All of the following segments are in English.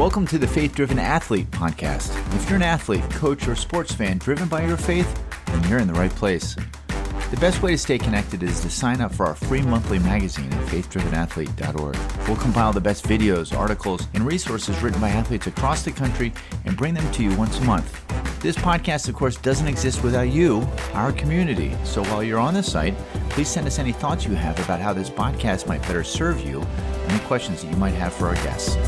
Welcome to the Faith Driven Athlete podcast. If you're an athlete, coach, or sports fan driven by your faith, then you're in the right place. The best way to stay connected is to sign up for our free monthly magazine at faithdrivenathlete.org. We'll compile the best videos, articles, and resources written by athletes across the country and bring them to you once a month. This podcast, of course, doesn't exist without you, our community. So while you're on the site, please send us any thoughts you have about how this podcast might better serve you, any questions that you might have for our guests.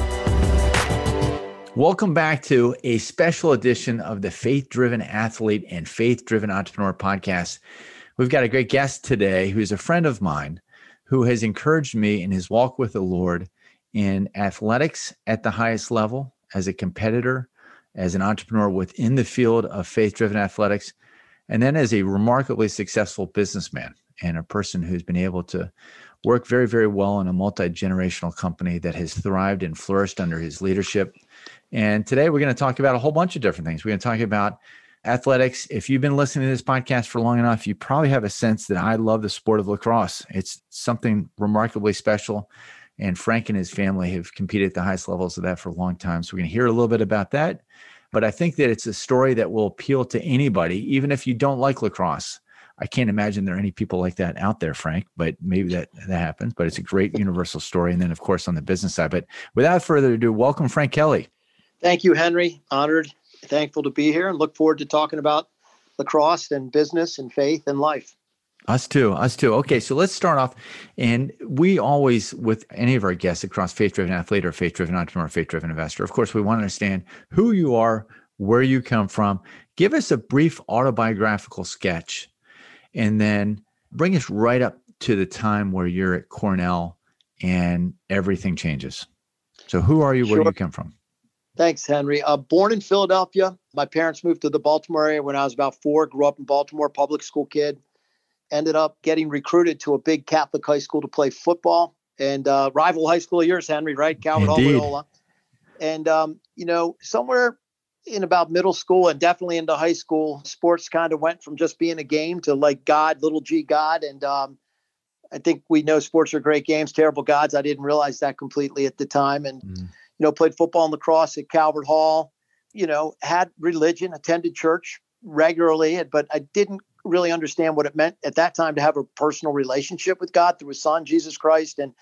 Welcome back to a special edition of the Faith Driven Athlete and Faith Driven Entrepreneur podcast. We've got a great guest today who's a friend of mine who has encouraged me in his walk with the Lord in athletics at the highest level, as a competitor, as an entrepreneur within the field of faith driven athletics, and then as a remarkably successful businessman and a person who's been able to work very, very well in a multi generational company that has thrived and flourished under his leadership. And today we're going to talk about a whole bunch of different things. We're going to talk about athletics. If you've been listening to this podcast for long enough, you probably have a sense that I love the sport of lacrosse. It's something remarkably special. And Frank and his family have competed at the highest levels of that for a long time. So we're going to hear a little bit about that. But I think that it's a story that will appeal to anybody, even if you don't like lacrosse. I can't imagine there are any people like that out there, Frank, but maybe that, that happens. But it's a great universal story. And then, of course, on the business side. But without further ado, welcome Frank Kelly. Thank you, Henry. Honored, thankful to be here, and look forward to talking about lacrosse and business and faith and life. Us too. Us too. Okay, so let's start off. And we always, with any of our guests across faith driven athlete or faith driven entrepreneur, faith driven investor, of course, we want to understand who you are, where you come from. Give us a brief autobiographical sketch, and then bring us right up to the time where you're at Cornell and everything changes. So, who are you? Where sure. do you come from? Thanks, Henry. Uh, born in Philadelphia. My parents moved to the Baltimore area when I was about four. Grew up in Baltimore, public school kid. Ended up getting recruited to a big Catholic high school to play football and uh, rival high school of yours, Henry, right? Calvert Hall, And, um, you know, somewhere in about middle school and definitely into high school, sports kind of went from just being a game to like God, little G God. And um, I think we know sports are great games, terrible gods. I didn't realize that completely at the time. And, mm you know, played football and lacrosse at Calvert Hall, you know, had religion, attended church regularly, but I didn't really understand what it meant at that time to have a personal relationship with God through his son, Jesus Christ. And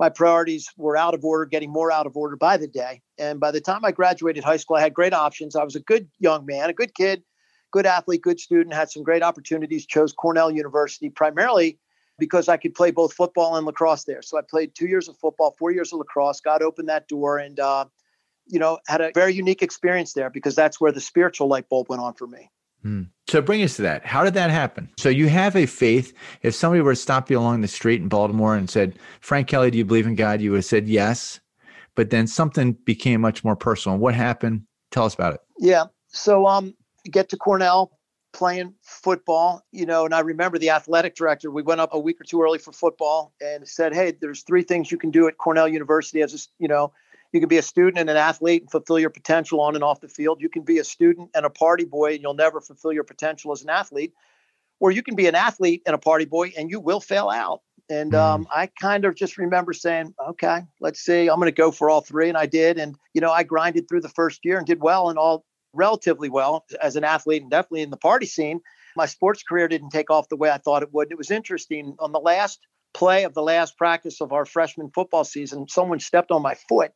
my priorities were out of order, getting more out of order by the day. And by the time I graduated high school, I had great options. I was a good young man, a good kid, good athlete, good student, had some great opportunities, chose Cornell University primarily because I could play both football and lacrosse there. So I played two years of football, four years of lacrosse. God opened that door, and uh, you know had a very unique experience there because that's where the spiritual light bulb went on for me. Hmm. So bring us to that. How did that happen? So you have a faith. If somebody were to stop you along the street in Baltimore and said, "Frank Kelly, do you believe in God?" You would have said yes. But then something became much more personal. What happened? Tell us about it. Yeah. So um, get to Cornell playing football, you know, and I remember the athletic director, we went up a week or two early for football and said, Hey, there's three things you can do at Cornell University as a, you know, you can be a student and an athlete and fulfill your potential on and off the field. You can be a student and a party boy and you'll never fulfill your potential as an athlete. Or you can be an athlete and a party boy and you will fail out. And mm. um, I kind of just remember saying, okay, let's see, I'm going to go for all three. And I did. And, you know, I grinded through the first year and did well in all relatively well as an athlete and definitely in the party scene. My sports career didn't take off the way I thought it would. It was interesting. On the last play of the last practice of our freshman football season, someone stepped on my foot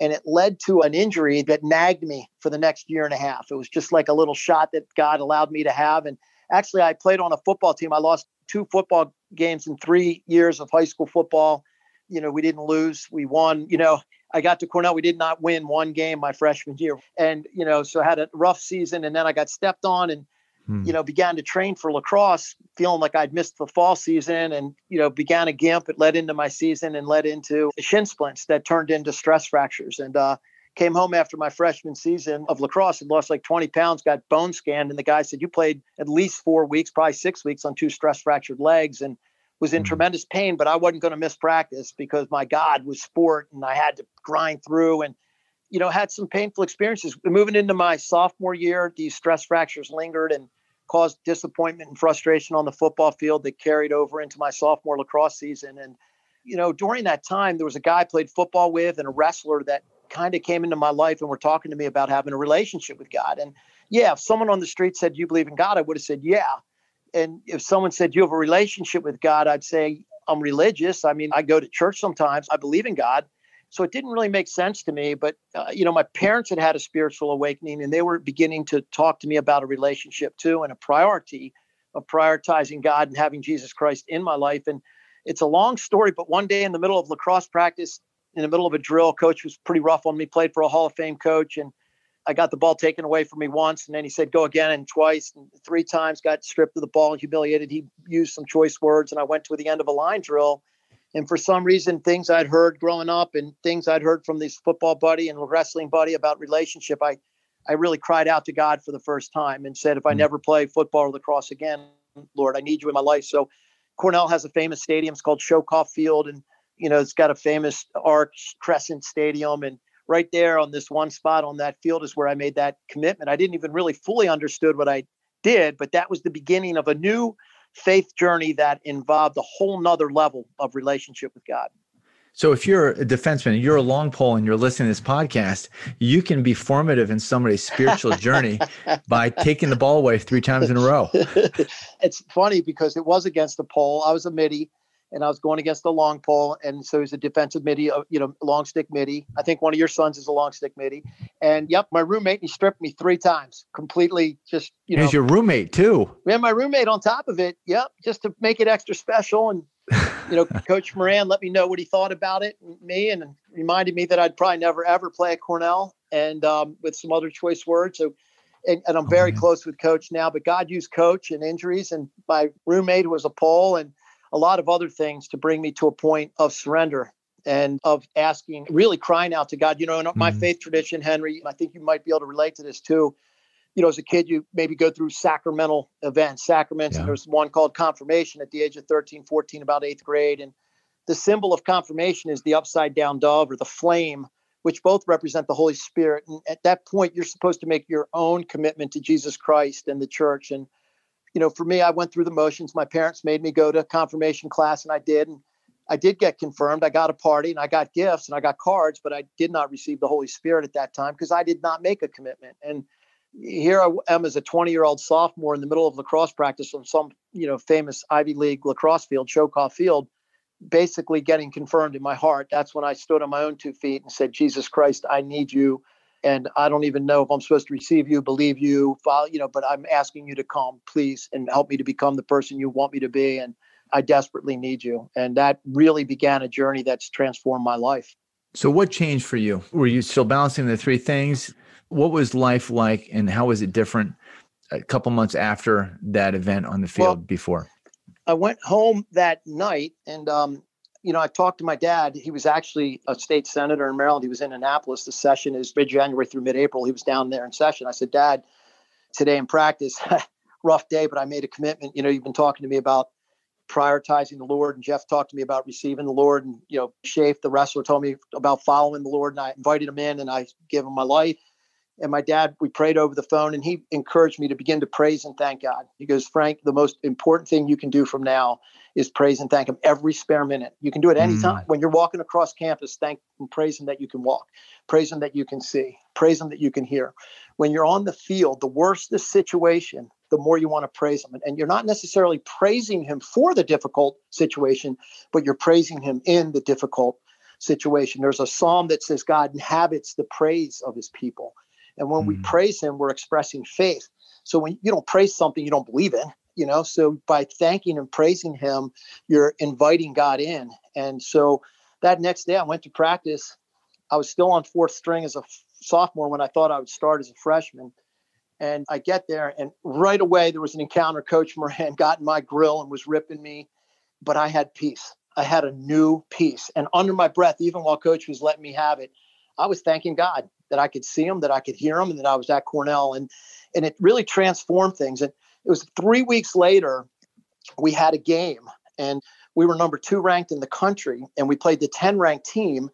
and it led to an injury that nagged me for the next year and a half. It was just like a little shot that God allowed me to have. And actually, I played on a football team. I lost two football games in three years of high school football. You know, we didn't lose, we won. You know, I got to Cornell. We did not win one game my freshman year. And, you know, so I had a rough season and then I got stepped on and, hmm. you know, began to train for lacrosse, feeling like I'd missed the fall season and, you know, began a gimp. It led into my season and led into shin splints that turned into stress fractures. And, uh, came home after my freshman season of lacrosse and lost like 20 pounds, got bone scanned. And the guy said, You played at least four weeks, probably six weeks on two stress fractured legs. And was in mm-hmm. tremendous pain, but I wasn't going to miss practice because my God was sport and I had to grind through and, you know, had some painful experiences. Moving into my sophomore year, these stress fractures lingered and caused disappointment and frustration on the football field that carried over into my sophomore lacrosse season. And, you know, during that time, there was a guy I played football with and a wrestler that kind of came into my life and were talking to me about having a relationship with God. And yeah, if someone on the street said, You believe in God, I would have said, Yeah. And if someone said, You have a relationship with God, I'd say, I'm religious. I mean, I go to church sometimes. I believe in God. So it didn't really make sense to me. But, uh, you know, my parents had had a spiritual awakening and they were beginning to talk to me about a relationship too and a priority of prioritizing God and having Jesus Christ in my life. And it's a long story, but one day in the middle of lacrosse practice, in the middle of a drill, coach was pretty rough on me, played for a Hall of Fame coach. And I got the ball taken away from me once, and then he said, go again, and twice, and three times, got stripped of the ball, humiliated. He used some choice words, and I went to the end of a line drill and for some reason, things I'd heard growing up and things I'd heard from this football buddy and wrestling buddy about relationship, I, I really cried out to God for the first time and said, if I mm-hmm. never play football or lacrosse again, Lord, I need you in my life. So Cornell has a famous stadium. It's called Schoellkopf Field. And, you know, it's got a famous arch crescent stadium. And right there on this one spot on that field is where I made that commitment. I didn't even really fully understood what I did, but that was the beginning of a new faith journey that involved a whole nother level of relationship with God. So if you're a defenseman, you're a long pole and you're listening to this podcast, you can be formative in somebody's spiritual journey by taking the ball away three times in a row. it's funny because it was against the pole. I was a midi and I was going against the long pole, and so he's a defensive midi, uh, you know, long stick midi. I think one of your sons is a long stick midi, and yep, my roommate he stripped me three times, completely just you know. He's your roommate too. We had my roommate on top of it. Yep, just to make it extra special, and you know, Coach Moran let me know what he thought about it, me, and reminded me that I'd probably never ever play at Cornell, and um, with some other choice words. So and, and, I'm very oh, close with coach now, but God used coach and injuries and my roommate was a pole and a lot of other things to bring me to a point of surrender and of asking, really crying out to God. You know, in my mm-hmm. faith tradition, Henry, I think you might be able to relate to this too. You know, as a kid, you maybe go through sacramental events, sacraments, yeah. and there's one called confirmation at the age of 13, 14, about eighth grade. And the symbol of confirmation is the upside down dove or the flame, which both represent the Holy Spirit. And at that point, you're supposed to make your own commitment to Jesus Christ and the church. And you know, for me, I went through the motions. My parents made me go to confirmation class, and I did. And I did get confirmed. I got a party and I got gifts and I got cards, but I did not receive the Holy Spirit at that time because I did not make a commitment. And here I am as a 20 year old sophomore in the middle of lacrosse practice on some, you know, famous Ivy League lacrosse field, Schoellkopf Field, basically getting confirmed in my heart. That's when I stood on my own two feet and said, Jesus Christ, I need you and I don't even know if I'm supposed to receive you, believe you, follow, you know, but I'm asking you to come, please, and help me to become the person you want me to be. And I desperately need you. And that really began a journey that's transformed my life. So, what changed for you? Were you still balancing the three things? What was life like, and how was it different a couple months after that event on the field well, before? I went home that night, and um, you know, I talked to my dad. He was actually a state senator in Maryland. He was in Annapolis. The session is mid January through mid April. He was down there in session. I said, Dad, today in practice, rough day, but I made a commitment. You know, you've been talking to me about prioritizing the Lord, and Jeff talked to me about receiving the Lord. And, you know, Shafe, the wrestler, told me about following the Lord, and I invited him in and I gave him my life. And my dad, we prayed over the phone, and he encouraged me to begin to praise and thank God. He goes, Frank, the most important thing you can do from now is praise and thank him every spare minute. You can do it anytime. Mm. When you're walking across campus, thank and praise him that you can walk, praise him that you can see, praise him that you can hear. When you're on the field, the worse the situation, the more you want to praise him. And you're not necessarily praising him for the difficult situation, but you're praising him in the difficult situation. There's a psalm that says God inhabits the praise of his people. And when mm. we praise him, we're expressing faith. So when you don't praise something you don't believe in, you know so by thanking and praising him you're inviting god in. And so that next day i went to practice. I was still on fourth string as a sophomore when i thought i would start as a freshman. And i get there and right away there was an encounter. Coach moran got in my grill and was ripping me but i had peace. I had a new peace. And under my breath even while coach was letting me have it i was thanking god that i could see him that i could hear him and that i was at cornell. And and it really transformed things. And it was three weeks later, we had a game and we were number two ranked in the country and we played the 10 ranked team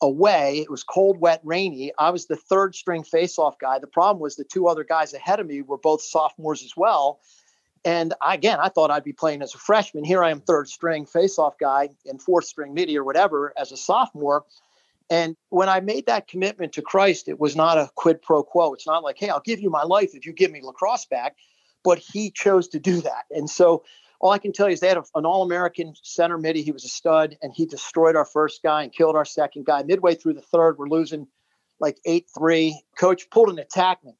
away. It was cold, wet, rainy. I was the third string faceoff guy. The problem was the two other guys ahead of me were both sophomores as well. And again, I thought I'd be playing as a freshman. Here I am, third string faceoff guy and fourth string midi or whatever as a sophomore. And when I made that commitment to Christ, it was not a quid pro quo. It's not like, hey, I'll give you my life if you give me lacrosse back. But he chose to do that. And so all I can tell you is they had a, an All American center midi. He was a stud, and he destroyed our first guy and killed our second guy. Midway through the third, we're losing like 8 3. Coach pulled an attackman,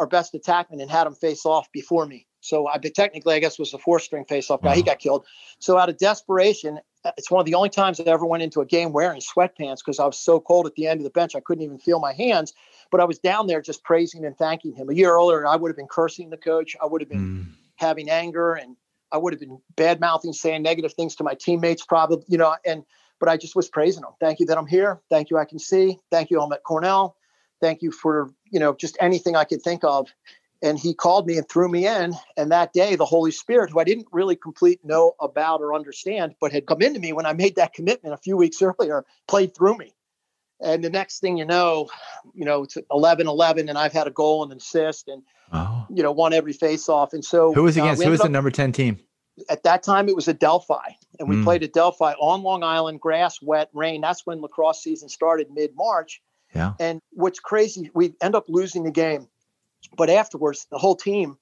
our best attackman, and had him face off before me. So I technically, I guess, was the four string face off guy. He got killed. So out of desperation, it's one of the only times I ever went into a game wearing sweatpants because I was so cold at the end of the bench I couldn't even feel my hands. But I was down there just praising and thanking him. A year earlier, I would have been cursing the coach. I would have been mm. having anger and I would have been bad mouthing, saying negative things to my teammates, probably, you know, and but I just was praising them. Thank you that I'm here. Thank you I can see. Thank you I'm at Cornell. Thank you for, you know, just anything I could think of. And he called me and threw me in. And that day, the Holy Spirit, who I didn't really complete know about or understand, but had come into me when I made that commitment a few weeks earlier, played through me. And the next thing you know, you know, it's 11 11, and I've had a goal and an assist and, wow. you know, won every face off. And so, who was uh, against? Uh, who was the number 10 team? At that time, it was Adelphi, and we mm. played Adelphi on Long Island, grass, wet, rain. That's when lacrosse season started mid March. Yeah. And what's crazy, we end up losing the game. But afterwards, the whole team,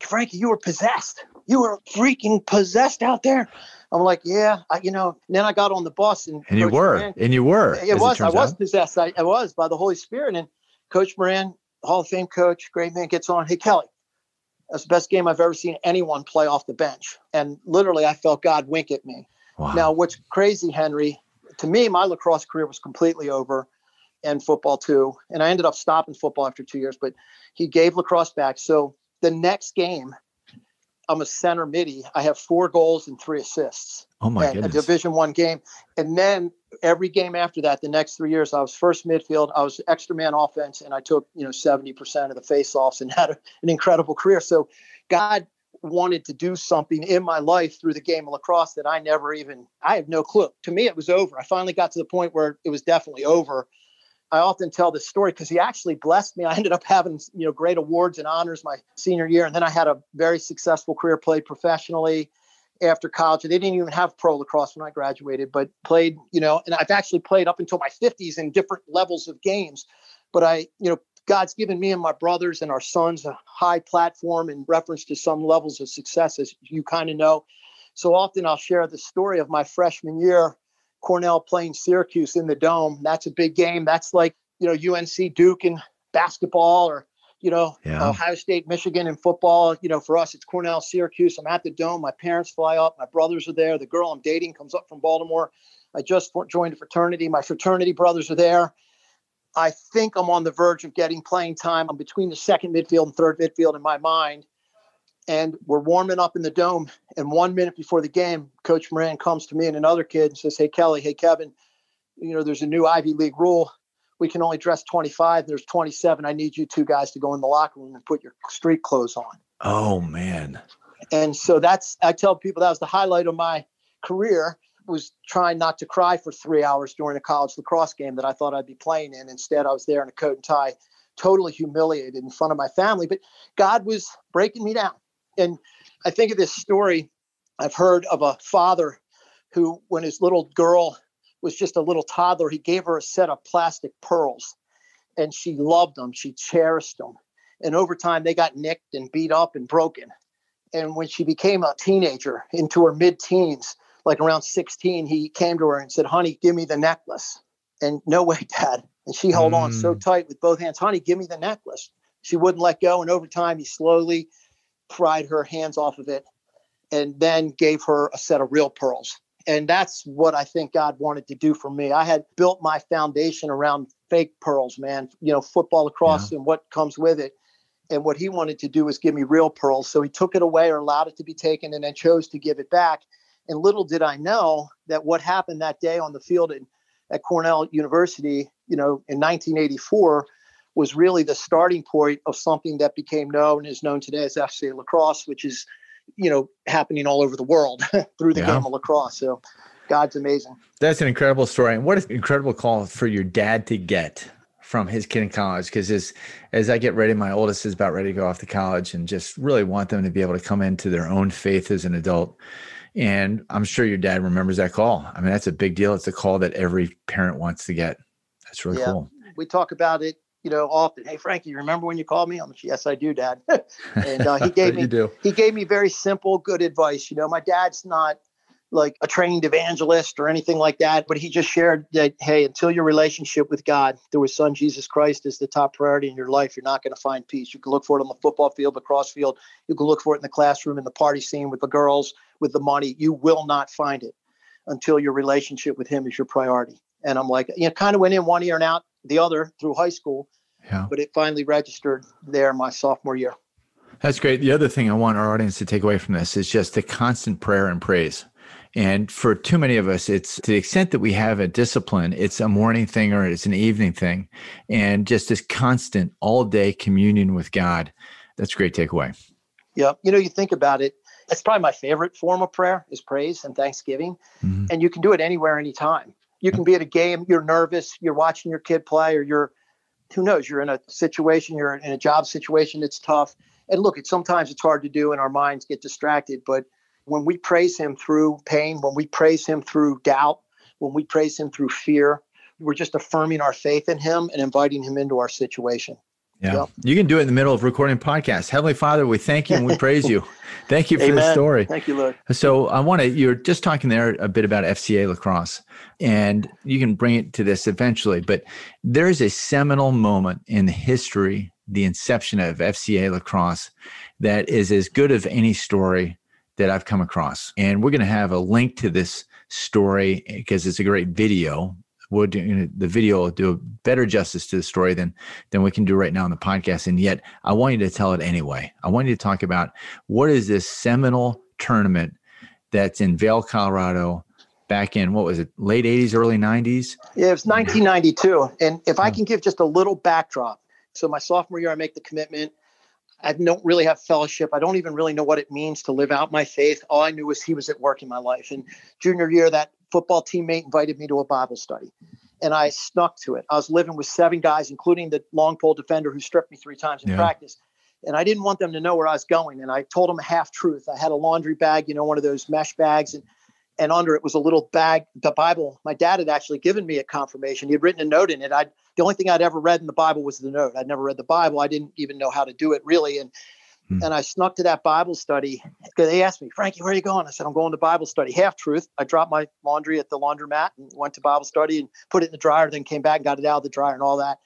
Frankie, you were possessed. You were freaking possessed out there. I'm like, yeah, I, you know. then I got on the bus and and you were, Moran, and you were. It was. It I was out. possessed. I, I, was by the Holy Spirit. And Coach Moran, Hall of Fame coach, great man, gets on. Hey Kelly, that's the best game I've ever seen anyone play off the bench. And literally, I felt God wink at me. Wow. Now, what's crazy, Henry? To me, my lacrosse career was completely over, and football too. And I ended up stopping football after two years. But he gave lacrosse back. So the next game I'm a center midi. I have four goals and three assists. Oh my goodness! A Division One game, and then every game after that, the next three years, I was first midfield. I was extra man offense, and I took you know seventy percent of the faceoffs and had a, an incredible career. So, God wanted to do something in my life through the game of lacrosse that I never even I have no clue. To me, it was over. I finally got to the point where it was definitely over. I often tell this story because he actually blessed me. I ended up having you know great awards and honors my senior year, and then I had a very successful career. Played professionally after college. They didn't even have pro lacrosse when I graduated, but played you know, and I've actually played up until my 50s in different levels of games. But I you know God's given me and my brothers and our sons a high platform in reference to some levels of success, as you kind of know. So often I'll share the story of my freshman year Cornell playing Syracuse in the dome. That's a big game. That's like, you know, UNC Duke in basketball or, you know, yeah. Ohio State, Michigan in football. You know, for us, it's Cornell, Syracuse. I'm at the dome. My parents fly up. My brothers are there. The girl I'm dating comes up from Baltimore. I just joined a fraternity. My fraternity brothers are there. I think I'm on the verge of getting playing time. I'm between the second midfield and third midfield in my mind and we're warming up in the dome. And one minute before the game, Coach Moran comes to me and another kid and says, Hey, Kelly, hey, Kevin, you know, there's a new Ivy League rule. We can only dress 25. There's 27. I need you two guys to go in the locker room and put your street clothes on. Oh, man. And so that's, I tell people that was the highlight of my career was trying not to cry for three hours during a college lacrosse game that I thought I'd be playing in. Instead, I was there in a coat and tie, totally humiliated in front of my family. But God was breaking me down and I think of this story I've heard of a father who, when his little girl was just a little toddler, he gave her a set of plastic pearls and she loved them. She cherished them. And over time, they got nicked and beat up and broken. And when she became a teenager into her mid teens, like around 16, he came to her and said, Honey, give me the necklace. And no way, Dad. And she held mm. on so mm. tight with both hands, Honey, give me the necklace. She wouldn't let go. And over time, he slowly pried her hands off of it and then gave her a set of real pearls. And that's what I think God wanted to do for me. I had built my foundation around fake pearls, man, you know, football across yeah. and what comes with it. And what he wanted to do was give me real pearls. So he took it away or allowed it to be taken and then chose to give it back. And little did I know that what happened that day on the field in, at Cornell University, you know, in 1984 was really the starting point of something that became known is known today as FC lacrosse, which is, you know, happening all over the world through the yeah. game of lacrosse. So God's amazing. That's an incredible story. And what an incredible call for your dad to get from his kid in college. Because as as I get ready, my oldest is about ready to go off to college and just really want them to be able to come into their own faith as an adult. And I'm sure your dad remembers that call. I mean, that's a big deal. It's a call that every parent wants to get. That's really yeah. cool. We talk about it, you know, often. Hey, Frankie, you remember when you called me? I'm like, yes, I do, Dad. and uh, he gave me he gave me very simple, good advice. You know, my dad's not like a trained evangelist or anything like that, but he just shared that, hey, until your relationship with God through his son Jesus Christ is the top priority in your life, you're not going to find peace. You can look for it on the football field, the cross field. You can look for it in the classroom, in the party scene, with the girls, with the money. You will not find it until your relationship with him is your priority. And I'm like, you know, kind of went in one ear and out the other through high school. Yeah. But it finally registered there my sophomore year. That's great. The other thing I want our audience to take away from this is just the constant prayer and praise. And for too many of us, it's to the extent that we have a discipline, it's a morning thing or it's an evening thing. And just this constant all day communion with God. That's a great takeaway. Yeah. You know, you think about it, that's probably my favorite form of prayer is praise and thanksgiving. Mm-hmm. And you can do it anywhere, anytime. You can be at a game, you're nervous, you're watching your kid play, or you're, who knows, you're in a situation, you're in a job situation that's tough. And look, it's sometimes it's hard to do and our minds get distracted, but when we praise him through pain, when we praise him through doubt, when we praise him through fear, we're just affirming our faith in him and inviting him into our situation. Yeah. Yep. You can do it in the middle of recording podcast. Heavenly Father, we thank you and we praise you. Thank you for Amen. the story. Thank you, Lord. So I want to, you're just talking there a bit about FCA lacrosse, and you can bring it to this eventually, but there's a seminal moment in the history, the inception of FCA lacrosse, that is as good of any story that I've come across. And we're going to have a link to this story because it's a great video. We'll do, you know, the video do better justice to the story than than we can do right now on the podcast. And yet, I want you to tell it anyway. I want you to talk about what is this seminal tournament that's in Vail, Colorado, back in what was it, late '80s, early '90s? Yeah, it was 1992. And if I hmm. can give just a little backdrop, so my sophomore year, I make the commitment. I don't really have fellowship. I don't even really know what it means to live out my faith. All I knew was he was at work in my life. And junior year, that football teammate invited me to a Bible study. And I snuck to it. I was living with seven guys, including the long pole defender who stripped me three times in yeah. practice. And I didn't want them to know where I was going. And I told them a half truth. I had a laundry bag, you know, one of those mesh bags. And and under it was a little bag, the Bible. My dad had actually given me a confirmation. He had written a note in it. I the only thing I'd ever read in the Bible was the note. I'd never read the Bible. I didn't even know how to do it really. And hmm. and I snuck to that Bible study because they asked me, Frankie, where are you going? I said, I'm going to Bible study. Half truth. I dropped my laundry at the laundromat and went to Bible study and put it in the dryer, then came back and got it out of the dryer and all that.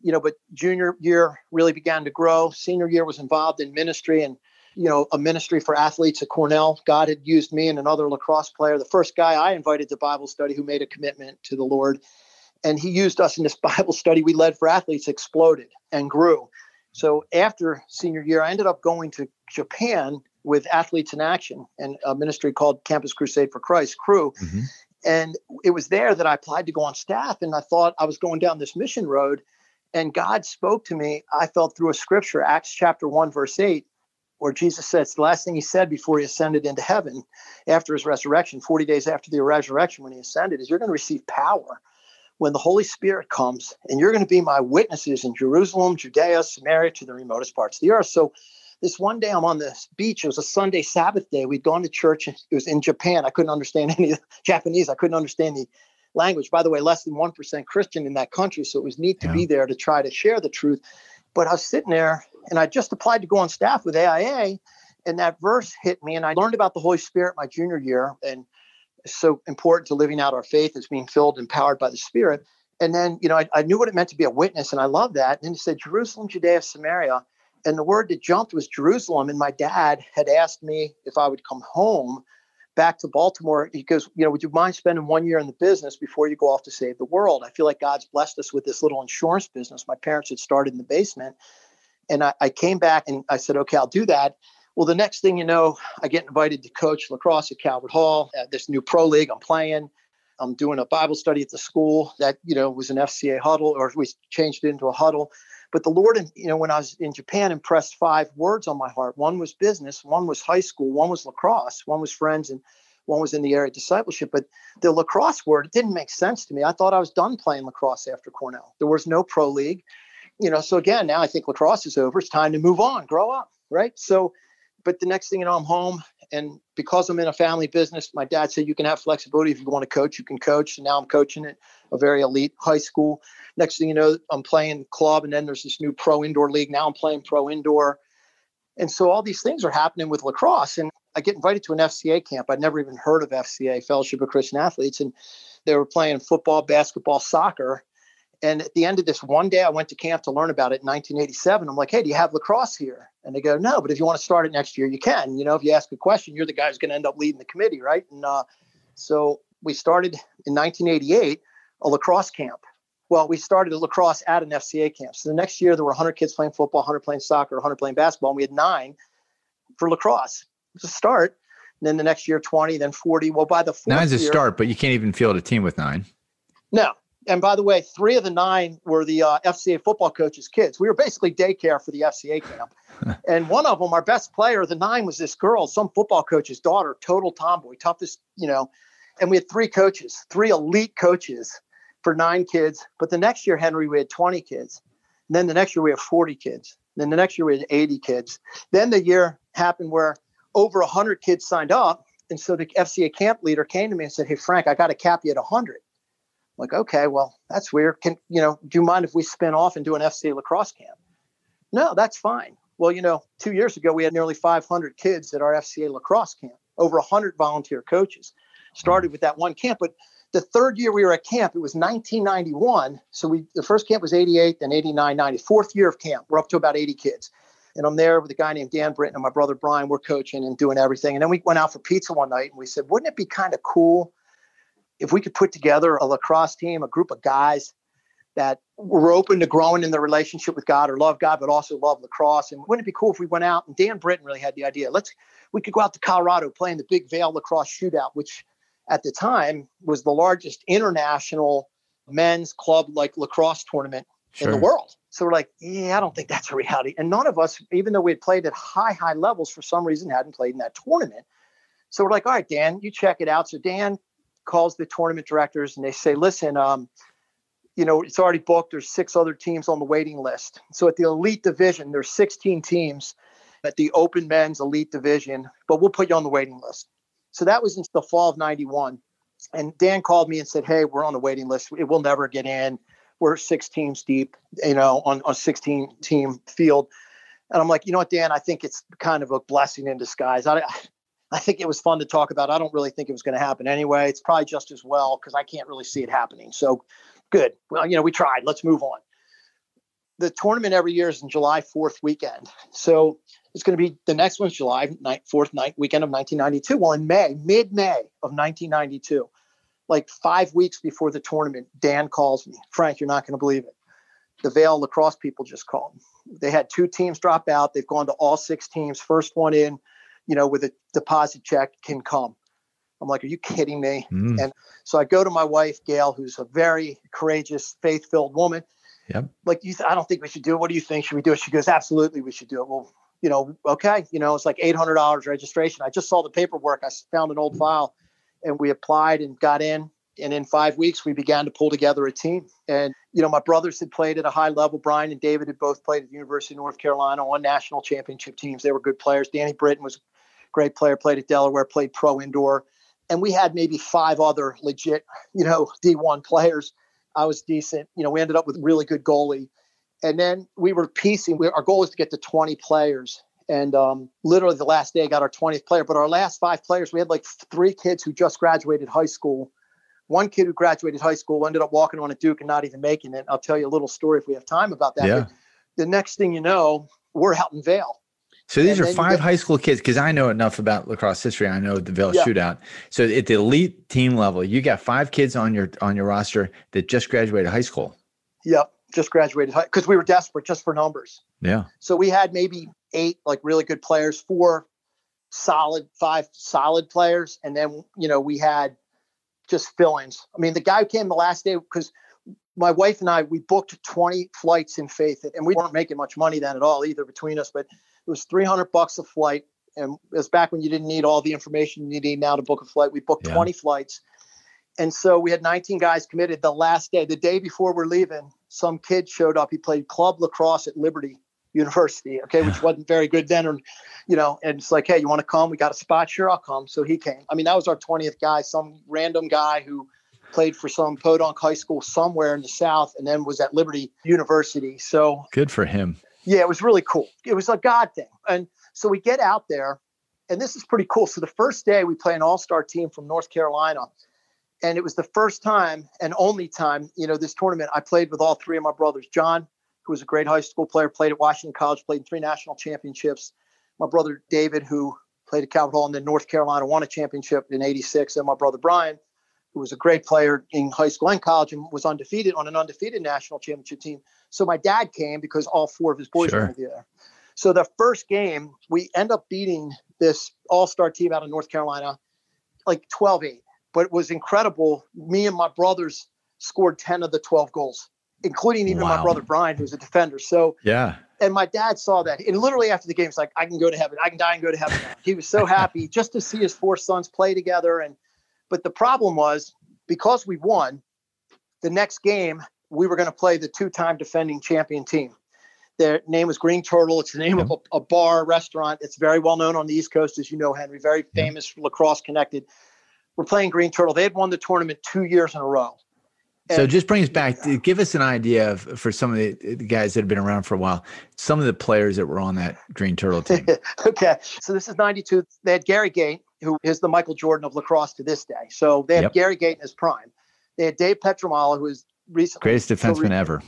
You know, but junior year really began to grow. Senior year was involved in ministry and you know, a ministry for athletes at Cornell. God had used me and another lacrosse player, the first guy I invited to Bible study who made a commitment to the Lord. And he used us in this Bible study we led for athletes, exploded and grew. So after senior year, I ended up going to Japan with Athletes in Action and a ministry called Campus Crusade for Christ, Cru. Mm-hmm. And it was there that I applied to go on staff. And I thought I was going down this mission road. And God spoke to me, I felt through a scripture, Acts chapter 1, verse 8 where Jesus says the last thing he said before he ascended into heaven after his resurrection, 40 days after the resurrection when he ascended, is you're going to receive power when the Holy Spirit comes, and you're going to be my witnesses in Jerusalem, Judea, Samaria, to the remotest parts of the earth. So this one day I'm on this beach. It was a Sunday Sabbath day. We'd gone to church. It was in Japan. I couldn't understand any Japanese. I couldn't understand the language. By the way, less than 1% Christian in that country. So it was neat to yeah. be there to try to share the truth. But I was sitting there and I just applied to go on staff with AIA. And that verse hit me. And I learned about the Holy Spirit my junior year. And so important to living out our faith is being filled, and empowered by the Spirit. And then, you know, I, I knew what it meant to be a witness. And I love that. And then he said, Jerusalem, Judea, Samaria. And the word that jumped was Jerusalem. And my dad had asked me if I would come home back to Baltimore. He goes, you know, would you mind spending one year in the business before you go off to save the world? I feel like God's blessed us with this little insurance business. My parents had started in the basement. And I, I came back and I said, okay, I'll do that. Well, the next thing you know, I get invited to coach lacrosse at Calvert Hall, at this new pro league I'm playing. I'm doing a Bible study at the school that, you know, was an FCA huddle or we changed it into a huddle. But the Lord, you know, when I was in Japan, impressed five words on my heart. One was business, one was high school, one was lacrosse, one was friends, and one was in the area of discipleship. But the lacrosse word, it didn't make sense to me. I thought I was done playing lacrosse after Cornell. There was no pro league you know, so again, now I think lacrosse is over. It's time to move on, grow up, right? So, but the next thing you know, I'm home And because I'm in a family business, my dad said you can have flexibility. If you want to coach, you can coach. And now I'm coaching at a very elite high school. Next thing you know, I'm playing club, and then there's this new pro indoor league. Now I'm playing pro indoor. And so all these things are happening with lacrosse. And I get invited to an FCA camp. I'd never even heard of FCA, Fellowship of Christian Athletes. And they were playing football, basketball, soccer. And at the end of this one day, I went to camp to learn about it in 1987. I'm like, hey, do you have lacrosse here? And they go, no, but if you want to start it next year, you can. You know, if you ask a question, you're the guy who's going to end up leading the committee, right? And uh, so we started in 1988 a lacrosse camp. Well, we started a lacrosse at an FCA camp. So the next year, there were 100 kids playing football, 100 playing soccer, 100 playing basketball, and we had nine for lacrosse. It was a start. And then the next year, 20, then 40. Well, by the fourth nine's a year, start, but you can't even field a team with nine. No, and by the way, three of the nine were the uh, FCA football coaches' kids. We were basically daycare for the FCA camp. and one of them, our best player, the nine, was this girl, some football coach's daughter, total tomboy, toughest, you know. And we had three coaches, three elite coaches for nine kids. But the next year, Henry, we had 20 kids. And then the next year, we had 40 kids. And then the next year, we had 80 kids. Then the year happened where over 100 kids signed up. And so the FCA camp leader came to me and said, Hey, Frank, I got to cap you at 100 like, okay, well, that's weird. Can you know, do you mind if we spin off and do an FCA lacrosse camp? No, that's fine. Well, you know, two years ago we had nearly 500 kids at our FCA lacrosse camp, over 100 volunteer coaches. Started with that one camp, but the third year we were at camp, it was 1991. So we the first camp was 88, then 89, 90. Fourth year of camp, we're up to about 80 kids. And I'm there with a guy named Dan Britton and my brother Brian. We're coaching and doing everything. And then we went out for pizza one night and we said, wouldn't it be kind of cool if we could put together a lacrosse team, a group of guys that were open to growing in their relationship with God or love God, but also love lacrosse. And wouldn't it be cool if we went out and Dan Britton really had the idea? Let's we could go out to Colorado playing the Big Vail Lacrosse Shootout, which at the time was the largest international men's club like lacrosse tournament sure. in the world. So we're like, yeah, I don't think that's a reality. And none of us, even though we had played at high, high levels, for some reason hadn't played in that tournament. So we're like, all right, Dan, you check it out. So Dan calls the tournament directors and they say, listen, um, you know, it's already booked. There's six other teams on the waiting list. So at the elite division, there's 16 teams at the open men's elite division, but we'll put you on the waiting list. So that was in the fall of 91. And Dan called me and said, Hey, we're on the waiting list. It will never get in. We're six teams deep, you know, on a 16 team field. And I'm like, you know what, Dan, I think it's kind of a blessing in disguise. I, I think it was fun to talk about. I don't really think it was going to happen anyway. It's probably just as well because I can't really see it happening. So good. Well, you know, we tried. Let's move on. The tournament every year is in July 4th weekend. So it's going to be the next one's July 4th night weekend of 1992. Well, in May, mid May of 1992, like five weeks before the tournament, Dan calls me. Frank, you're not going to believe it. The Vail lacrosse people just called. They had two teams drop out. They've gone to all six teams. First one in you know, with a deposit check can come. I'm like, are you kidding me? Mm. And so I go to my wife, Gail, who's a very courageous, faith filled woman. Yep. Like, you th- I don't think we should do it. What do you think? Should we do it? She goes, absolutely, we should do it. Well, you know, okay. You know, it's like $800 registration. I just saw the paperwork. I found an old mm. file and we applied and got in. And in five weeks, we began to pull together a team. And, you know, my brothers had played at a high level. Brian and David had both played at the University of North Carolina on national championship teams. They were good players. Danny Britton was great player, played at Delaware, played pro indoor. And we had maybe five other legit, you know, D1 players. I was decent. You know, we ended up with really good goalie. And then we were piecing. We, our goal was to get to 20 players. And um, literally the last day, I got our 20th player. But our last five players, we had like three kids who just graduated high school. One kid who graduated high school ended up walking on a Duke and not even making it. I'll tell you a little story if we have time about that. Yeah. The next thing you know, we're out in Vail so these and are five high school kids because I know enough about lacrosse history. I know the Vail yeah. shootout. So at the elite team level, you got five kids on your on your roster that just graduated high school. Yep, just graduated high because we were desperate just for numbers. Yeah. So we had maybe eight like really good players, four solid, five solid players, and then you know we had just fill-ins. I mean, the guy who came the last day because my wife and I we booked 20 flights in faith and we weren't making much money then at all either between us but it was 300 bucks a flight. And it was back when you didn't need all the information you need now to book a flight. We booked yeah. 20 flights. And so we had 19 guys committed the last day. The day before we're leaving, some kid showed up. He played club lacrosse at Liberty University, okay, which wasn't very good then. And, you know, and it's like, hey, you want to come? We got a spot. Sure, I'll come. So he came. I mean, that was our 20th guy, some random guy who played for some podunk high school somewhere in the South and then was at Liberty University. So good for him. Yeah, it was really cool. It was a God thing. And so we get out there, and this is pretty cool. So the first day we play an all star team from North Carolina. And it was the first time and only time, you know, this tournament I played with all three of my brothers. John, who was a great high school player, played at Washington College, played in three national championships. My brother David, who played at Calvert Hall and then North Carolina, won a championship in 86. And my brother Brian, who was a great player in high school and college and was undefeated on an undefeated national championship team. So my dad came because all four of his boys sure. were there. So the first game, we end up beating this all-star team out of North Carolina, like 12-8. But it was incredible. Me and my brothers scored 10 of the 12 goals, including even wow. my brother Brian, who's a defender. So yeah. And my dad saw that. And literally after the game, it's like, I can go to heaven. I can die and go to heaven. he was so happy just to see his four sons play together and – but the problem was because we won, the next game we were going to play the two-time defending champion team. Their name was Green Turtle. It's the name of a, a, bar restaurant. It's very well known on the East Coast, as you know, Henry. Very famous, lacrosse connected. We're playing Green Turtle. They had won the tournament two years in a row. And, so just bring us back. Give us an idea of for some of the, guys that have been around for a while. Some of the players that were on that Green Turtle team. okay, so this is '92. They had Gary Gait, who is the Michael Jordan of lacrosse to this day. So they have yep. Gary Gait in his prime. They had Dave Pietramala, who is recently greatest defenseman ever,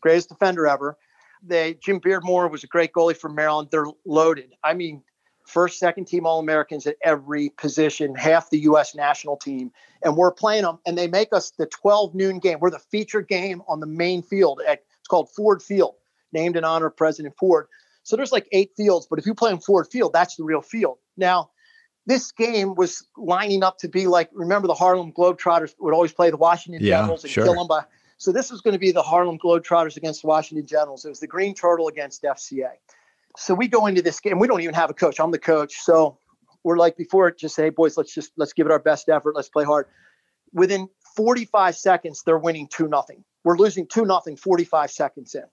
greatest defender ever. They Jim Beardmore was a great goalie from Maryland. They're loaded. I mean, first, second team All Americans at every position, half the U.S. national team, and we're playing them. And they make us the 12 noon game. We're the featured game on the main field. At, it's called Ford Field, named in honor of President Ford. So there's like eight fields, but if you play in Ford Field, that's the real field. Now this game was lining up to be like remember the Harlem Globetrotters would always play the Washington yeah, Generals and sure. kill them by so this was going to be the Harlem Globetrotters against the Washington Generals. It was the Green Turtle against FCA. So we go into this game. We don't even have a coach. I'm the coach. So we're like before just say, hey boys, let's just let's give it our best effort. Let's play hard. Within 45 seconds, they're winning two nothing. We're losing two nothing 45 seconds in.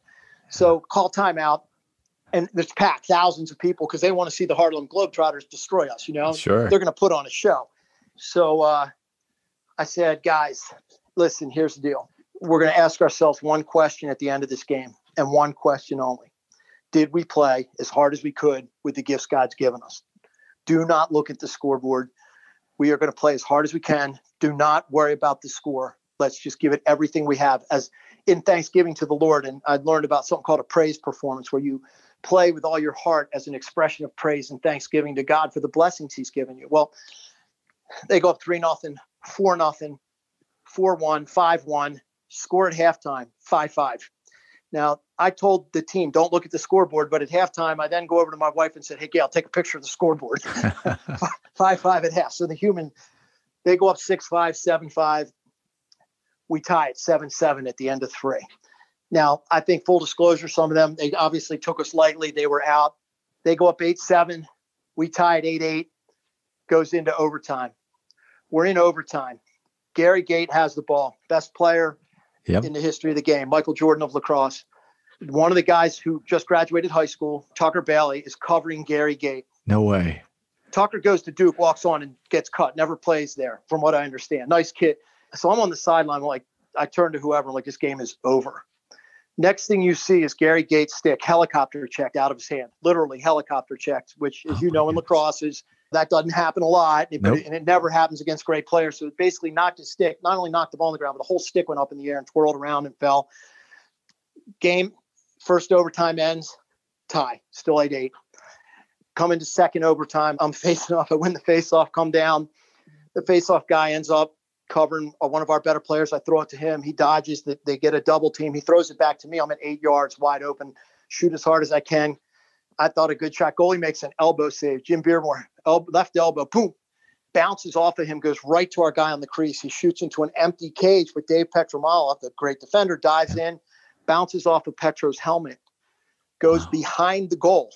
So call timeout and there's packed thousands of people because they want to see the Harlem Globetrotters destroy us. You know, sure, they're going to put on a show. So uh, I said, guys, listen, here's the deal. We're going to ask ourselves one question at the end of this game, and one question only: Did we play as hard as we could with the gifts God's given us? Do not look at the scoreboard. We are going to play as hard as we can. Do not worry about the score. Let's just give it everything we have as in thanksgiving to the Lord. And I learned about something called a praise performance where you play with all your heart as an expression of praise and thanksgiving to God for the blessings He's given you. Well, they go up three nothing, four nothing, four one, five one, score at halftime, five five. Now I told the team, don't look at the scoreboard, but at halftime, I then go over to my wife and said, Hey Gail, take a picture of the scoreboard. five five at half. So the human they go up six five, seven five. We tie at seven seven at the end of three. Now, I think full disclosure, some of them, they obviously took us lightly. They were out. They go up 8 7. We tied 8 8, goes into overtime. We're in overtime. Gary Gait has the ball, best player yep. in the history of the game, Michael Jordan of lacrosse. One of the guys who just graduated high school, Tucker Bailey, is covering Gary Gait. No way. Tucker goes to Duke, walks on and gets cut, never plays there, from what I understand. Nice kid. So I'm on the sideline, like, I turn to whoever, I'm like, this game is over. Next thing you see is Gary Gait's stick helicopter checked out of his hand, literally helicopter checked, which, as oh, you know, in lacrosse is that doesn't happen a lot, nope. and it never happens against great players. So it basically knocked his stick, not only knocked the ball on the ground, but the whole stick went up in the air and twirled around and fell. Game, first overtime ends, tie, still 8 8. Come into second overtime, I'm facing off. I win the face off, come down. The face off guy ends up covering uh, one of our better players. I throw it to him. He dodges. That they get a double team. He throws it back to me. I'm at eight yards, wide open. Shoot as hard as I can. I thought a good shot. Goalie makes an elbow save. Jim Beardmore, elbow, left elbow, boom, bounces off of him, goes right to our guy on the crease. He shoots into an empty cage, but Dave Pietramala, the great defender, dives in, bounces off of Petro's helmet, goes wow. behind the goal.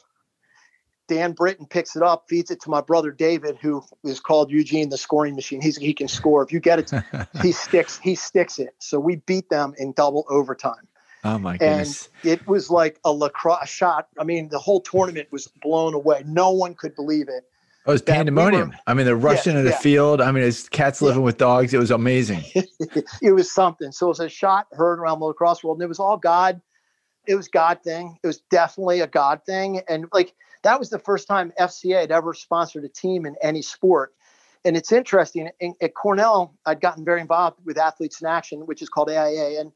Dan Britton picks it up, feeds it to my brother David, who is called Eugene the scoring machine. He's he can score. If you get it, he sticks he sticks it. So we beat them in double overtime. Oh my goodness! And it was like a lacrosse shot. I mean, the whole tournament was blown away. No one could believe it. Oh, it was pandemonium. We were, I mean, they're rushing yeah, into the yeah. field. I mean, it's cats living yeah. with dogs. It was amazing. it was something. So it was a shot heard around the lacrosse world, and it was all God. It was God thing. It was definitely a God thing, and like that was the first time FCA had ever sponsored a team in any sport. And it's interesting. In, at Cornell, I'd gotten very involved with Athletes in Action, which is called AIA, and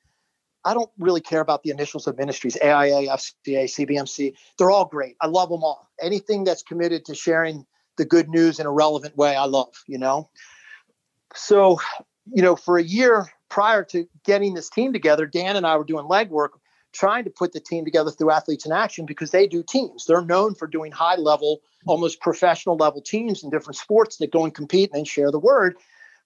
I don't really care about the initials of ministries, AIA, FCA, CBMC. They're all great. I love them all. Anything that's committed to sharing the good news in a relevant way, I love, you know? So, you know, for a year prior to getting this team together, Dan and I were doing legwork trying to put the team together through Athletes in Action because they do teams. They're known for doing high level, almost professional level teams in different sports that go and compete and then share the word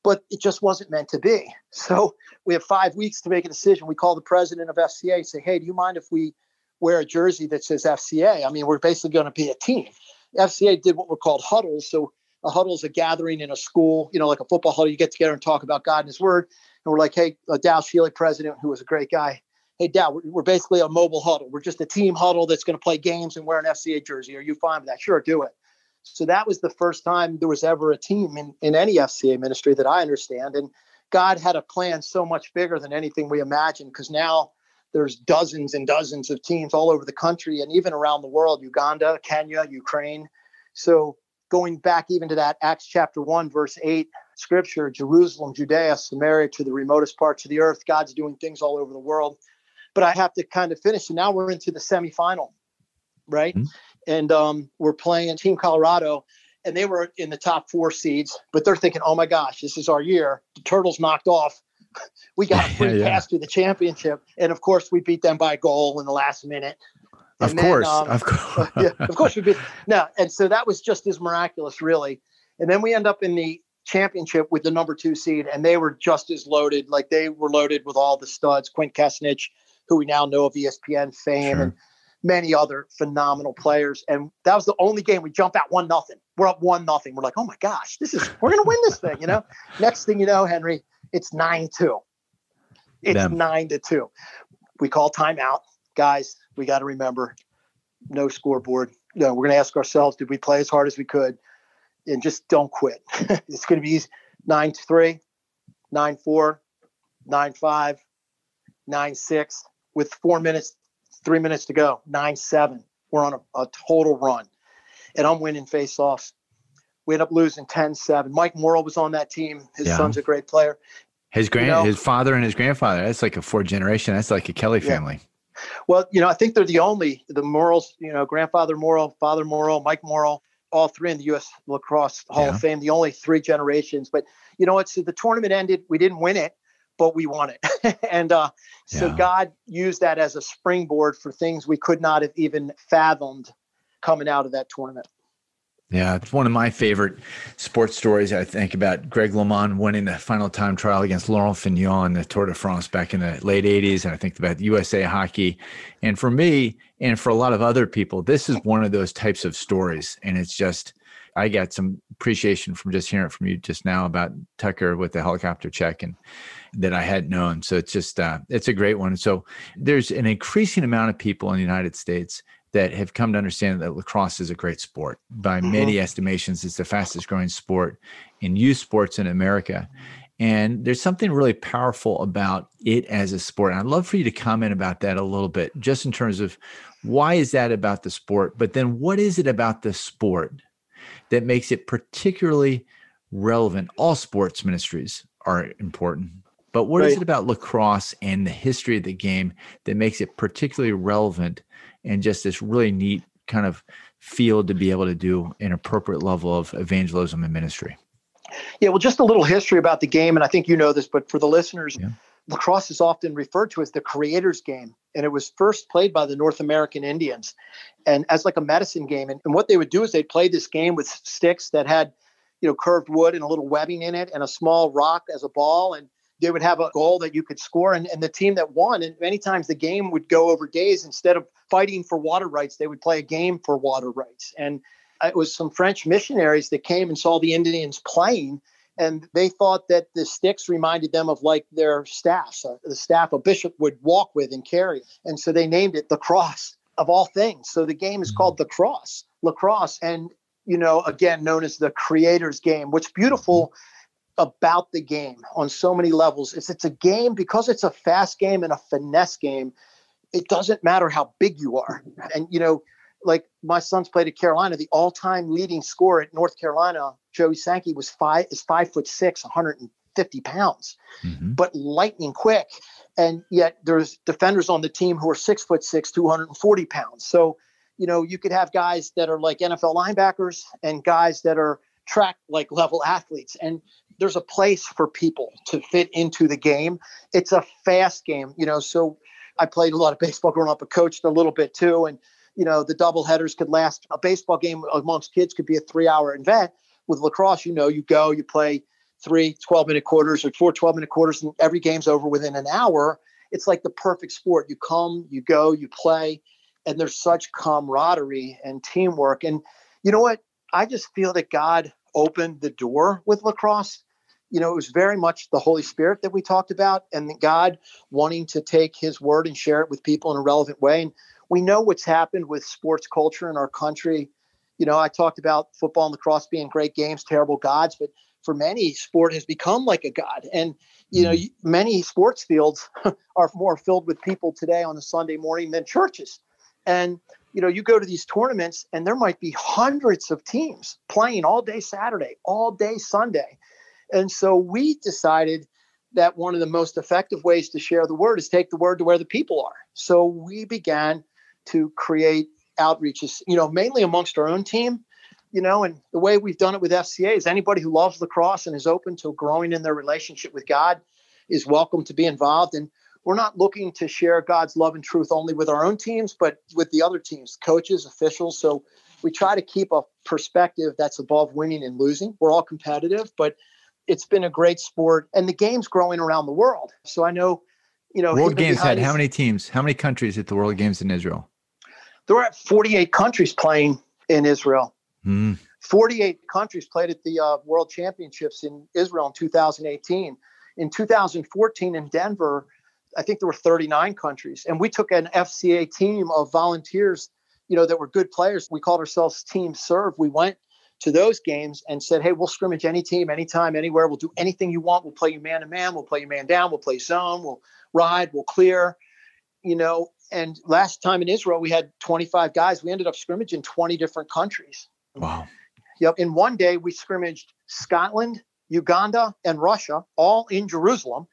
but it just wasn't meant to be. So we have five weeks to make a decision. We call the president of FCA, and say, hey, do you mind if we wear a jersey that says FCA? I mean, we're basically going to be a team. FCA did what were called huddles. So a huddle is a gathering in a school, you know, like a football huddle. You get together and talk about God and His Word. And we're like, hey, uh, Dal Shealy, president, who was a great guy. Hey, Dal, we're, we're basically a mobile huddle. We're just a team huddle that's going to play games and wear an FCA jersey. Are you fine with that? Sure, do it. So that was the first time there was ever a team in, in any FCA ministry that I understand. And God had a plan so much bigger than anything we imagined because now there's dozens and dozens of teams all over the country and even around the world Uganda, Kenya, Ukraine. So going back even to that Acts chapter 1, verse 8 scripture Jerusalem, Judea, Samaria to the remotest parts of the earth. God's doing things all over the world. But I have to kind of finish. And now we're into the semifinal, right? Mm-hmm and um, we're playing Team Colorado, and they were in the top four seeds. But they're thinking, "Oh my gosh, this is our year." The Turtles knocked off. We got a free yeah, pass to the championship, and of course, we beat them by a goal in the last minute. And of then, course, um, of course, yeah, of course we beat. No, and so that was just as miraculous, really. And then we end up in the championship with the number two seed, and they were just as loaded. Like they were loaded with all the studs. Quint Kessenich, who we now know of ESPN fame, sure. and many other phenomenal players. And that was the only game we jump out one nothing. We're up one nothing. We're like, oh my gosh, this is we're gonna win this thing, you know. Next thing you know, Henry, it's nine two. It's nine to two. We call timeout, guys. We got to remember, no scoreboard. No, we're gonna ask ourselves, did we play as hard as we could? And just don't quit. it's gonna be easy. Nine three, nine four, nine five, nine six, with four minutes three minutes to go, nine seven. We're on a, a total run, and I'm winning face-offs. We end up losing 10-7. Mike Morrill was on that team. His yeah. son's a great player. His grand, you know, his father and his grandfather. That's like a four generation. That's like a Kelly family. Yeah. Well, you know, I think they're the only the Morrills. You know, grandfather Morrill, father Morrill, Mike Morrill, all three in the U.S. Lacrosse Hall yeah. of Fame. The only three generations. But you know, it's the tournament ended. We didn't win it, but we won it. and uh, so yeah. God used that as a springboard for things we could not have even fathomed coming out of that tournament. Yeah, it's one of my favorite sports stories. I think about Greg LeMond winning the final time trial against Laurent Fignon in the Tour de France back in the late 80s. And I think about USA hockey. And for me, and for a lot of other people, this is one of those types of stories. And it's just, I got some appreciation from just hearing it from you just now about Tucker with the helicopter check. And that I hadn't known. So it's just uh, it's a great one. So there's an increasing amount of people in the United States that have come to understand that lacrosse is a great sport. By mm-hmm. many estimations, it's the fastest growing sport in youth sports in America. And there's something really powerful about it as a sport. And I'd love for you to comment about that a little bit, just in terms of why is that about the sport? But then what is it about the sport that makes it particularly relevant? All sports ministries are important, but what right. is it about lacrosse and the history of the game that makes it particularly relevant and just this really neat kind of field to be able to do an appropriate level of evangelism and ministry? Yeah, well, just a little history about the game, and I think you know this, but for the listeners, yeah. Lacrosse is often referred to as the creator's game, and it was first played by the North American Indians, and as like a medicine game. And, and what they would do is they'd play this game with sticks that had, you know, curved wood and a little webbing in it, and a small rock as a ball, and they would have a goal that you could score and, and the team that won and many times the game would go over days instead of fighting for water rights they would play a game for water rights and uh, it was some french missionaries that came and saw the indians playing and they thought that the sticks reminded them of like their staffs, uh, the staff a bishop would walk with and carry. And so they named it the cross of all things. So the game is mm-hmm. called the cross, lacrosse. And, you know, again, known as the creator's game. What's beautiful about the game on so many levels is it's a game because it's a fast game and a finesse game. It doesn't matter how big you are. And, you know, like my son's played at Carolina, the all-time leading scorer at North Carolina, Joey Sankey, was five is five foot six, 150 pounds, mm-hmm. but lightning quick. And yet there's defenders on the team who are six foot six, 240 pounds. So, you know, you could have guys that are like NFL linebackers and guys that are track like level athletes. And there's a place for people to fit into the game. It's a fast game, you know. So I played a lot of baseball growing up, but coached a little bit too. And you know, the double headers could last. A baseball game amongst kids could be a three hour event. With lacrosse, you know, you go, you play three 12 minute quarters or four 12 minute quarters, and every game's over within an hour. It's like the perfect sport. You come, you go, you play, and there's such camaraderie and teamwork. And you know what? I just feel that God opened the door with lacrosse. You know, it was very much the Holy Spirit that we talked about, and God wanting to take His word and share it with people in a relevant way. And we know what's happened with sports culture in our country. You know, I talked about football and lacrosse being great games, terrible gods, but for many, sport has become like a god. And, you know, mm-hmm. many sports fields are more filled with people today on a Sunday morning than churches. And, you know, you go to these tournaments and there might be hundreds of teams playing all day Saturday, all day Sunday. And so we decided that one of the most effective ways to share the word is take the word to where the people are. So we began to create outreaches, you know, mainly amongst our own team, you know, and the way we've done it with FCA is anybody who loves lacrosse and is open to growing in their relationship with God is welcome to be involved. And we're not looking to share God's love and truth only with our own teams, but with the other teams, coaches, officials. So we try to keep a perspective that's above winning and losing. We're all competitive, but it's been a great sport and the game's growing around the world. So I know, you know, World Games had how many teams, how many countries at the World Games in Israel? There were 48 countries playing in Israel. Mm. 48 countries played at the uh, World Championships in Israel in 2018. In 2014 in Denver, I think there were 39 countries, and we took an FCA team of volunteers, you know, that were good players. We called ourselves Team Serve. We went to those games and said, "Hey, we'll scrimmage any team, anytime, anywhere. We'll do anything you want. We'll play you man to man. We'll play you man down. We'll play zone. We'll ride. We'll clear." You know, and last time in Israel, we had 25 guys. We ended up scrimmaging 20 different countries. Wow. Yep. In one day, we scrimmaged Scotland, Uganda, and Russia, all in Jerusalem.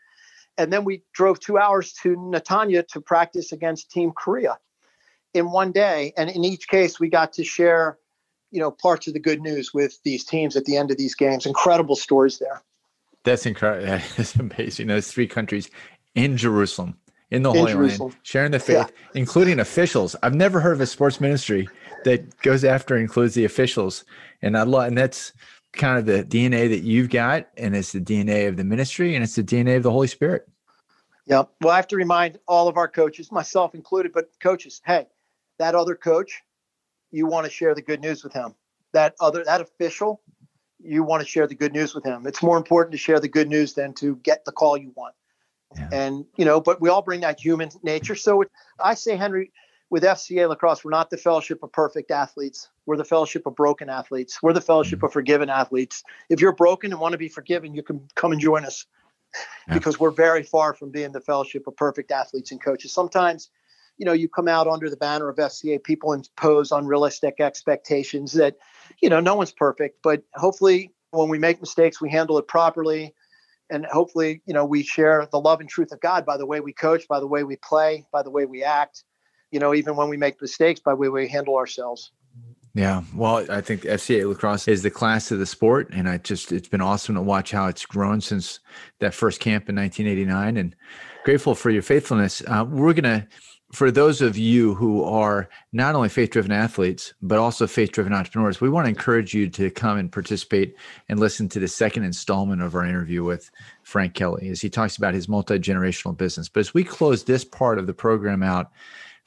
And then we drove two hours to Netanya to practice against Team Korea in one day. And in each case, we got to share, you know, parts of the good news with these teams at the end of these games. Incredible stories there. That's incredible. That's amazing. Those three countries in Jerusalem in the in Holy Jerusalem. Land, sharing the faith, yeah. including officials. I've never heard of a sports ministry that goes after and includes the officials, and I love, and that's kind of the DNA that you've got, and it's the DNA of the ministry, and it's the DNA of the Holy Spirit. Yeah. Well, I have to remind all of our coaches, myself included, but coaches, hey, that other coach, you want to share the good news with him. That other that official, you want to share the good news with him. It's more important to share the good news than to get the call you want. Yeah. And, you know, but we all bring that human nature. So I say, Henry, with FCA lacrosse, we're not the fellowship of perfect athletes. We're the fellowship of broken athletes. We're the fellowship mm-hmm. of forgiven athletes. If you're broken and want to be forgiven, you can come and join us yeah. because we're very far from being the fellowship of perfect athletes and coaches. Sometimes, you know, you come out under the banner of FCA, people impose unrealistic expectations that, you know, no one's perfect, but hopefully when we make mistakes, we handle it properly and hopefully, you know, we share the love and truth of God by the way we coach, by the way we play, by the way we act, you know, even when we make mistakes, by the way we handle ourselves. Yeah, well, I think FCA lacrosse is the class of the sport, and I just it's been awesome to watch how it's grown since that first camp in 1989, and grateful for your faithfulness. Uh, we're gonna for those of you who are not only faith driven athletes, but also faith driven entrepreneurs, we want to encourage you to come and participate and listen to the second installment of our interview with Frank Kelly as he talks about his multi generational business. But as we close this part of the program out,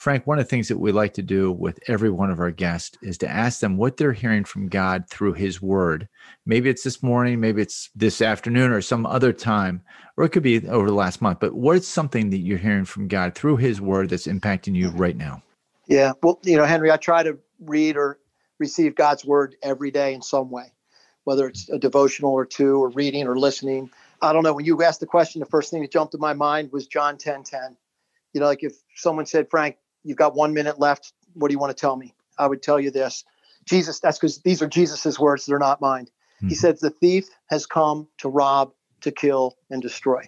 Frank, one of the things that we like to do with every one of our guests is to ask them what they're hearing from God through His Word. Maybe it's this morning, maybe it's this afternoon, or some other time, or it could be over the last month. But what's something that you're hearing from God through His Word that's impacting you right now? Yeah, well, you know, Henry, I try to read or receive God's Word every day in some way, whether it's a devotional or two, or reading or listening. I don't know. When you asked the question, the first thing that jumped to my mind was John 10 10. You know, like if someone said, Frank, you've got one minute left. What do you want to tell me? I would tell you this. Jesus, that's because these are Jesus's words, they're not mine. Mm-hmm. He says, The thief has come to rob, to kill, and destroy.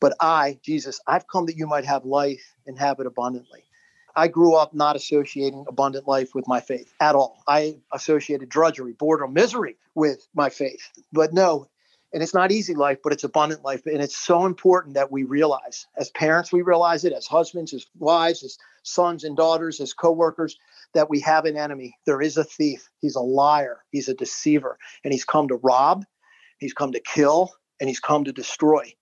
But I, Jesus, I've come that you might have life and have it abundantly. I grew up not associating abundant life with my faith at all. I associated drudgery, boredom, misery with my faith. But no, and it's not easy life but it's abundant life. And it's so important that we realize as parents we realize it as husbands as wives as sons and daughters as co-workers that we have an enemy. There is a thief. He's a liar. He's a deceiver. And he's come to rob he's come to kill and he's come to destroy.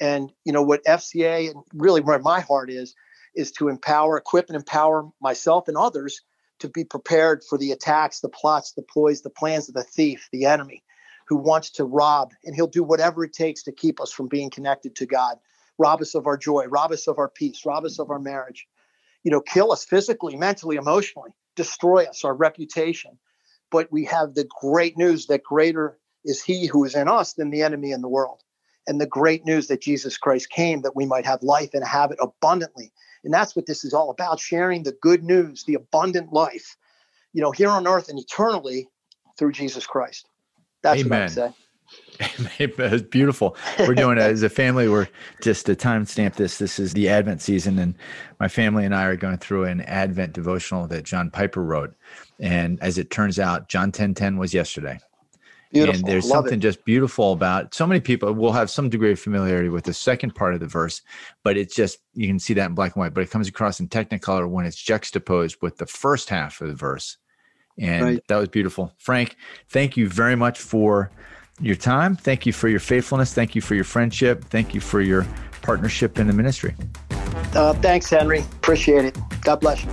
And you know what fca and really where my heart is is to empower equip and empower myself and others to be prepared for the attacks the plots the ploys the plans of the thief the enemy who wants to rob, and he'll do whatever it takes to keep us from being connected to God, rob us of our joy, rob us of our peace, rob us of our marriage, you know, kill us physically, mentally, emotionally, destroy us, our reputation. But we have the great news that greater is he who is in us than the enemy in the world. And the great news that Jesus Christ came that we might have life and have it abundantly. And that's what this is all about sharing the good news, the abundant life, you know, here on earth and eternally through Jesus Christ. That's Amen. what I'd say. it's beautiful. We're doing it as a family. We're just to timestamp this. This is the Advent season, and my family and I are going through an Advent devotional that John Piper wrote. And as it turns out, John ten ten was yesterday. Beautiful. And there's Love something it. just beautiful about so many people will have some degree of familiarity with the second part of the verse, but it's just you can see that in black and white, but it comes across in technicolor when it's juxtaposed with the first half of the verse and right. that was beautiful. Frank, thank you very much for your time. Thank you for your faithfulness. Thank you for your friendship. Thank you for your partnership in the ministry. Uh, thanks, Henry. Appreciate it. God bless you.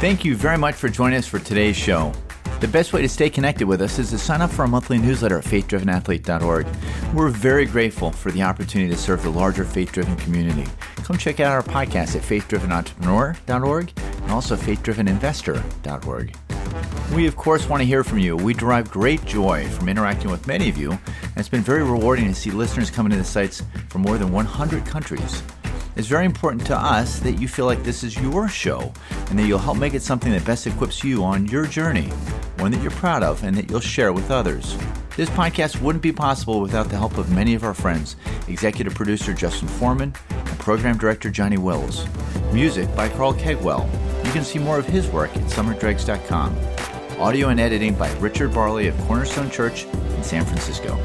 Thank you very much for joining us for today's show. The best way to stay connected with us is to sign up for our monthly newsletter at faithdrivenathlete.org. We're very grateful for the opportunity to serve the larger faith driven community. Come check out our podcast at faithdrivenentrepreneur.org and also faithdriveninvestor.org. We, of course, want to hear from you. We derive great joy from interacting with many of you, and it's been very rewarding to see listeners coming to the sites from more than 100 countries. It's very important to us that you feel like this is your show and that you'll help make it something that best equips you on your journey, one that you're proud of and that you'll share with others. This podcast wouldn't be possible without the help of many of our friends executive producer Justin Foreman and program director Johnny Wills. Music by Carl Kegwell. You can see more of his work at summerdregs.com. Audio and editing by Richard Barley of Cornerstone Church in San Francisco.